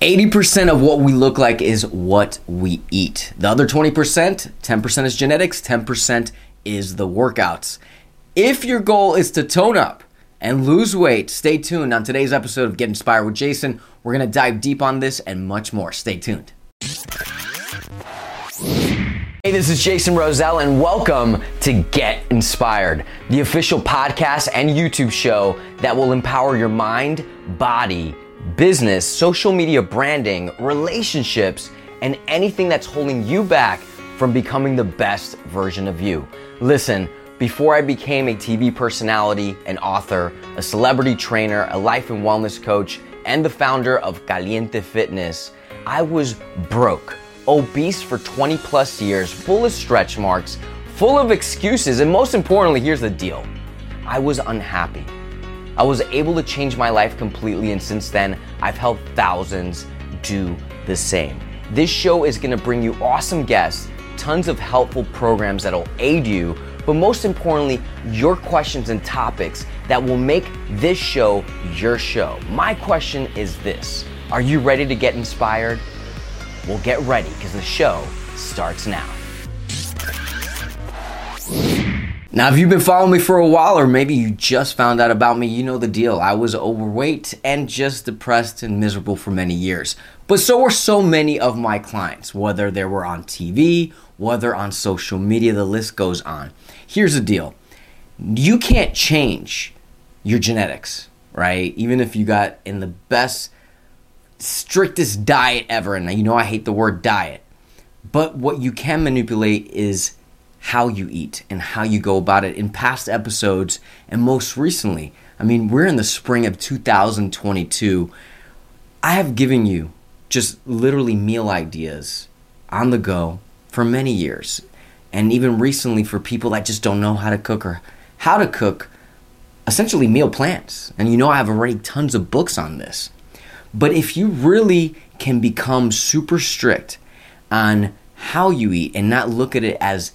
80% of what we look like is what we eat. The other 20%, 10% is genetics, 10% is the workouts. If your goal is to tone up and lose weight, stay tuned on today's episode of Get Inspired with Jason. We're going to dive deep on this and much more. Stay tuned. Hey, this is Jason Roselle, and welcome to Get Inspired, the official podcast and YouTube show that will empower your mind, body, business, social media branding, relationships, and anything that's holding you back from becoming the best version of you. Listen, before I became a TV personality, an author, a celebrity trainer, a life and wellness coach, and the founder of Caliente Fitness, I was broke, obese for 20 plus years, full of stretch marks, full of excuses, and most importantly, here's the deal I was unhappy. I was able to change my life completely, and since then, I've helped thousands do the same. This show is gonna bring you awesome guests, tons of helpful programs that'll aid you, but most importantly, your questions and topics that will make this show your show. My question is this Are you ready to get inspired? Well, get ready because the show starts now. Now, if you've been following me for a while, or maybe you just found out about me, you know the deal. I was overweight and just depressed and miserable for many years. But so were so many of my clients, whether they were on TV, whether on social media, the list goes on. Here's the deal you can't change your genetics, right? Even if you got in the best, strictest diet ever, and you know I hate the word diet, but what you can manipulate is how you eat and how you go about it in past episodes and most recently. I mean, we're in the spring of 2022. I have given you just literally meal ideas on the go for many years. And even recently for people that just don't know how to cook or how to cook essentially meal plans. And you know, I have already tons of books on this. But if you really can become super strict on how you eat and not look at it as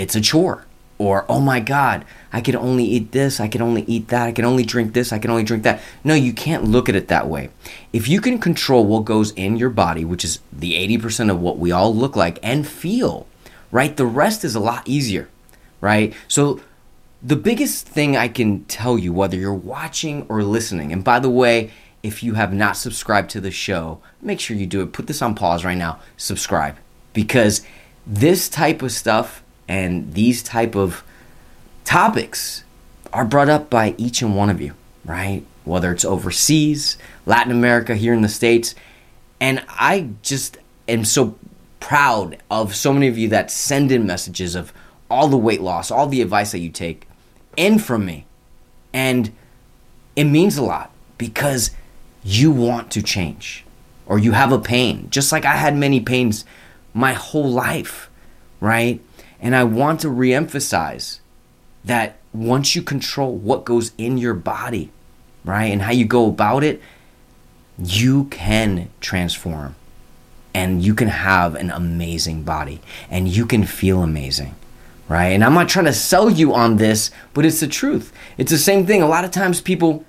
it's a chore. Or, oh my God, I can only eat this, I can only eat that, I can only drink this, I can only drink that. No, you can't look at it that way. If you can control what goes in your body, which is the 80% of what we all look like and feel, right, the rest is a lot easier, right? So, the biggest thing I can tell you, whether you're watching or listening, and by the way, if you have not subscribed to the show, make sure you do it. Put this on pause right now, subscribe, because this type of stuff and these type of topics are brought up by each and one of you, right? Whether it's overseas, Latin America, here in the States. And I just am so proud of so many of you that send in messages of all the weight loss, all the advice that you take in from me. And it means a lot because you want to change or you have a pain, just like I had many pains my whole life, right? And I want to reemphasize that once you control what goes in your body, right, and how you go about it, you can transform and you can have an amazing body and you can feel amazing, right? And I'm not trying to sell you on this, but it's the truth. It's the same thing. A lot of times people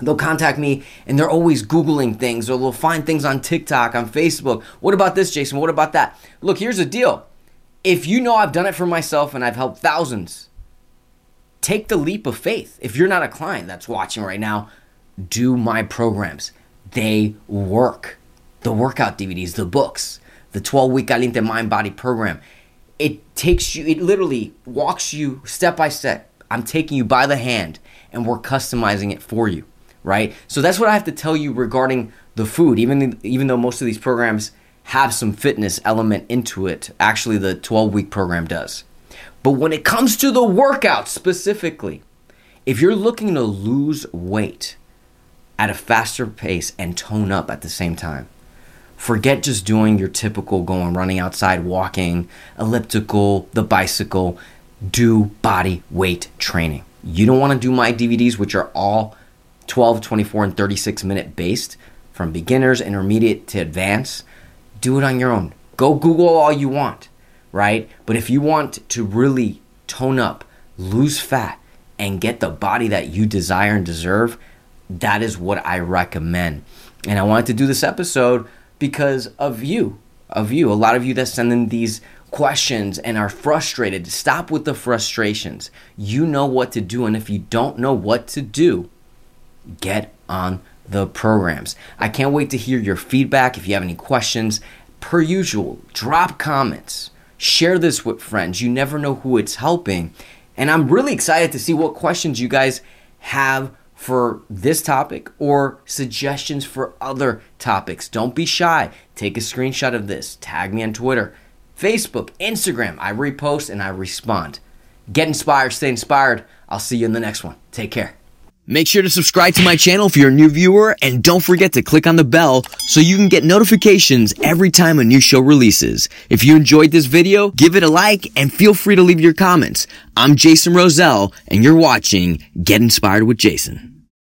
they'll contact me and they're always googling things or they'll find things on TikTok, on Facebook. What about this, Jason? What about that? Look, here's the deal if you know I've done it for myself and I've helped thousands, take the leap of faith. If you're not a client that's watching right now, do my programs. They work. The workout DVDs, the books, the 12 week Caliente Mind Body program. It takes you, it literally walks you step by step. I'm taking you by the hand and we're customizing it for you, right? So that's what I have to tell you regarding the food. Even, even though most of these programs have some fitness element into it. Actually, the 12 week program does. But when it comes to the workout specifically, if you're looking to lose weight at a faster pace and tone up at the same time, forget just doing your typical going running outside, walking, elliptical, the bicycle. Do body weight training. You don't want to do my DVDs, which are all 12, 24, and 36 minute based from beginners, intermediate to advanced do it on your own. Go Google all you want, right? But if you want to really tone up, lose fat, and get the body that you desire and deserve, that is what I recommend. And I wanted to do this episode because of you, of you, a lot of you that send in these questions and are frustrated. Stop with the frustrations. You know what to do. And if you don't know what to do, get on the programs. I can't wait to hear your feedback. If you have any questions, per usual, drop comments. Share this with friends. You never know who it's helping. And I'm really excited to see what questions you guys have for this topic or suggestions for other topics. Don't be shy. Take a screenshot of this. Tag me on Twitter, Facebook, Instagram. I repost and I respond. Get inspired, stay inspired. I'll see you in the next one. Take care. Make sure to subscribe to my channel if you're a new viewer and don't forget to click on the bell so you can get notifications every time a new show releases. If you enjoyed this video, give it a like and feel free to leave your comments. I'm Jason Roselle and you're watching Get Inspired with Jason.